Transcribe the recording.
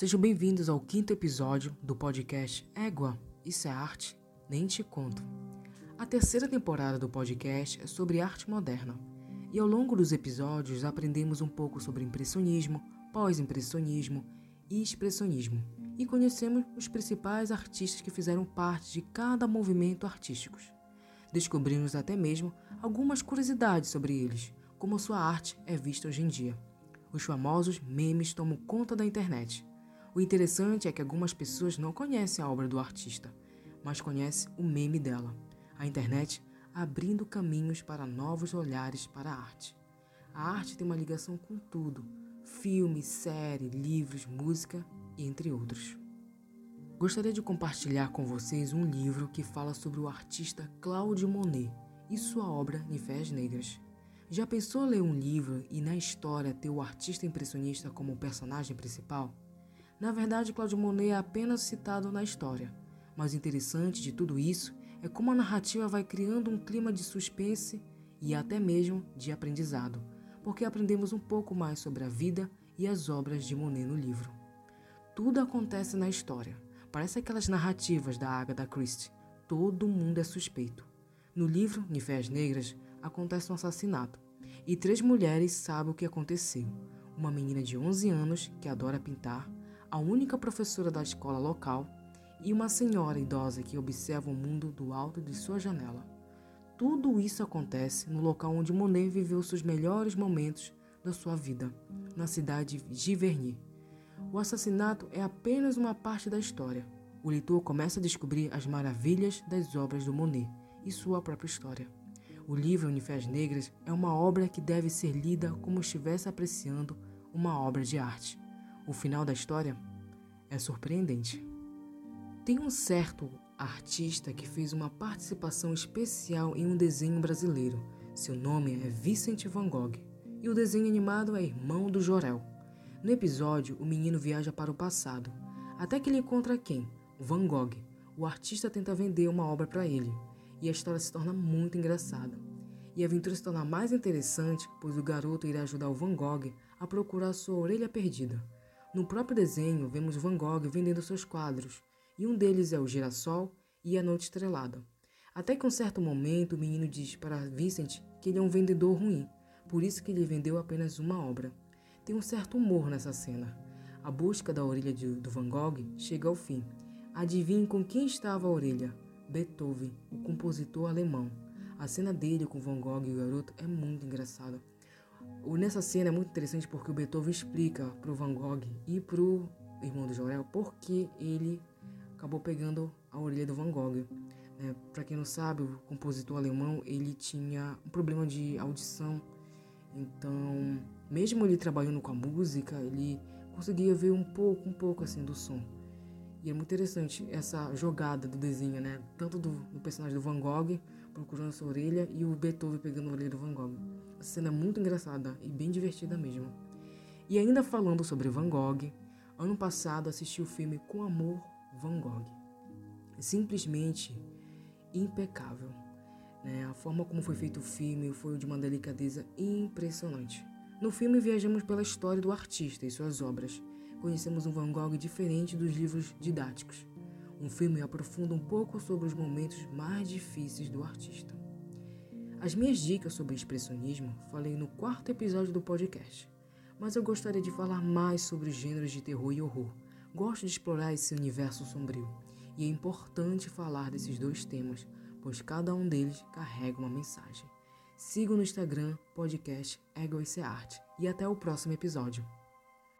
Sejam bem-vindos ao quinto episódio do podcast Égua, Isso é Arte? Nem Te Conto. A terceira temporada do podcast é sobre arte moderna, e ao longo dos episódios aprendemos um pouco sobre impressionismo, pós-impressionismo e expressionismo, e conhecemos os principais artistas que fizeram parte de cada movimento artístico. Descobrimos até mesmo algumas curiosidades sobre eles, como sua arte é vista hoje em dia. Os famosos memes tomam conta da internet. O interessante é que algumas pessoas não conhecem a obra do artista, mas conhecem o meme dela. A internet abrindo caminhos para novos olhares para a arte. A arte tem uma ligação com tudo: filme, série, livros, música, entre outros. Gostaria de compartilhar com vocês um livro que fala sobre o artista Claude Monet e sua obra Nifés Negras. Já pensou ler um livro e na história ter o artista impressionista como personagem principal? Na verdade, Claude Monet é apenas citado na história, mas o interessante de tudo isso é como a narrativa vai criando um clima de suspense e até mesmo de aprendizado, porque aprendemos um pouco mais sobre a vida e as obras de Monet no livro. Tudo acontece na história. Parece aquelas narrativas da Agatha Christie. Todo mundo é suspeito. No livro Nifés Negras, acontece um assassinato e três mulheres sabem o que aconteceu. Uma menina de 11 anos que adora pintar, a única professora da escola local e uma senhora idosa que observa o mundo do alto de sua janela. Tudo isso acontece no local onde Monet viveu seus melhores momentos da sua vida, na cidade de Giverny. O assassinato é apenas uma parte da história. O leitor começa a descobrir as maravilhas das obras do Monet e sua própria história. O livro Unifés Negras é uma obra que deve ser lida como estivesse apreciando uma obra de arte. O final da história é surpreendente. Tem um certo artista que fez uma participação especial em um desenho brasileiro. Seu nome é Vincent Van Gogh e o desenho animado é Irmão do Jorel. No episódio, o menino viaja para o passado, até que ele encontra quem? Van Gogh. O artista tenta vender uma obra para ele, e a história se torna muito engraçada. E a aventura se torna mais interessante, pois o garoto irá ajudar o Van Gogh a procurar sua orelha perdida. No próprio desenho, vemos Van Gogh vendendo seus quadros, e um deles é o Girassol e a Noite Estrelada. Até que um certo momento o menino diz para Vincent que ele é um vendedor ruim, por isso que ele vendeu apenas uma obra. Tem um certo humor nessa cena. A busca da orelha de, do Van Gogh chega ao fim. Adivinhe com quem estava a orelha? Beethoven, o compositor alemão. A cena dele com Van Gogh e o garoto é muito engraçada. Nessa cena é muito interessante porque o Beethoven explica para o Van Gogh e para o irmão do Jorel por que ele acabou pegando a orelha do Van Gogh. É, para quem não sabe, o compositor alemão ele tinha um problema de audição, então mesmo ele trabalhando com a música, ele conseguia ver um pouco, um pouco assim do som. E é muito interessante essa jogada do desenho, né? Tanto do, do personagem do Van Gogh procurando sua orelha e o Beethoven pegando a orelha do Van Gogh. Cena muito engraçada e bem divertida mesmo. E ainda falando sobre Van Gogh, ano passado assisti o filme Com Amor Van Gogh. Simplesmente impecável. Né? A forma como foi feito o filme foi de uma delicadeza impressionante. No filme viajamos pela história do artista e suas obras conhecemos um Van Gogh diferente dos livros didáticos. Um filme aprofunda um pouco sobre os momentos mais difíceis do artista. As minhas dicas sobre expressionismo falei no quarto episódio do podcast, mas eu gostaria de falar mais sobre gêneros de terror e horror. Gosto de explorar esse universo sombrio e é importante falar desses dois temas, pois cada um deles carrega uma mensagem. Siga no Instagram, podcast Ego e Arte e até o próximo episódio.